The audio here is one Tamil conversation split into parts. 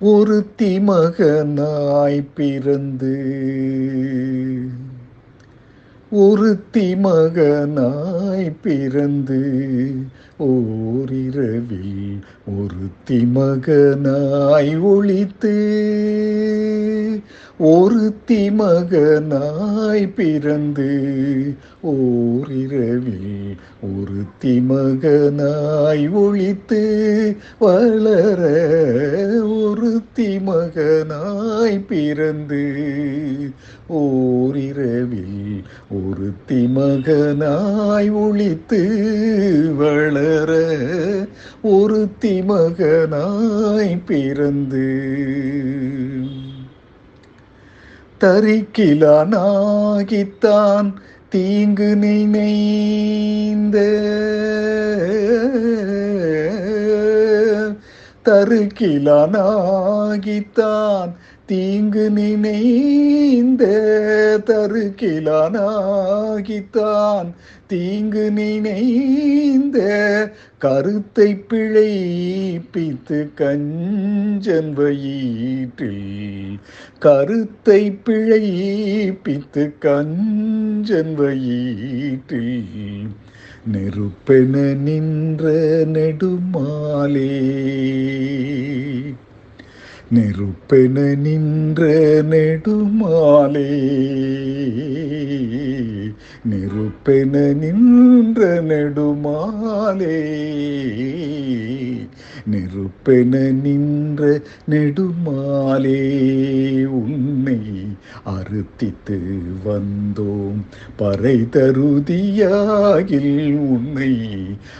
ஒருத்தி மகனாய் பிறந்து ஒருத்தி மகனாய் பிறந்து ஓரிரவில் ஒருத்தி மகனாய் ஒழித்து ஒருத்தி மகனாய் பிறந்து ஓரிரவில் ஒருத்தி மகனாய் ஒழித்து வளர ஒருத்தி மகனாய் பிறந்து ஓரிரவில் ஒருத்தி மகனாய் ஒழித்து வளர ஒருத்தி மகனாய் பிறந்து தரிக்கிலானாகித்தான் தீங்கு நினைந்த தருகிலானாகித்தான். தீங்கு நினைந்த தருக்கிலானாகித்தான் தீங்கு நினைந்த கருத்தை பிழைப்பித்து கஞ்சன் வயிற்றில். கருத்தை பிழைப்பித்து கஞ்சன் வயிற்றில். நெருப்பென நின்ற நெடுமாலே நெருப்பென நின்ற நெடுமாலே. நெருப்பென நின்ற நெடுமாலே. நெருப்பென நின்ற நெடுமாலே. உன்னை அறுத்தித்து வந்தோம். பறை தருதியாகில் உன்னை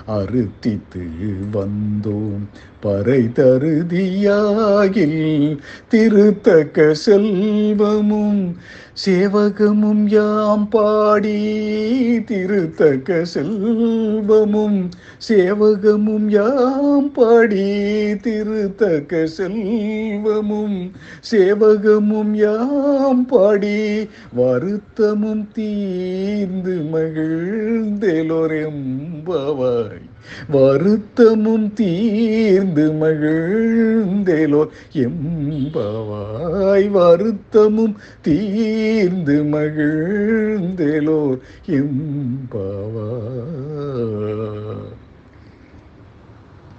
அறுத்தித்து வந்தோம். பறை தருதியாகில் திருத்தக்க செல்வமும் சேவகமும் யாம் பாடி திருத்தக்க செல்வமும். சேவகமும் யாம் பாடி திருத்தக்க செல்வமும். சேவகமும் யாம் பாடி வருத்தமும் தீர்ந்து மகிழ்ந்தெலோரெம்பவாய் வருத்தமும் தீர்ந்து மகிழ்ந்தேலோ எம்பவாய் வருத்தமும் தீர்ந்து மகிழ்ந்தேலோ எம்பவாய்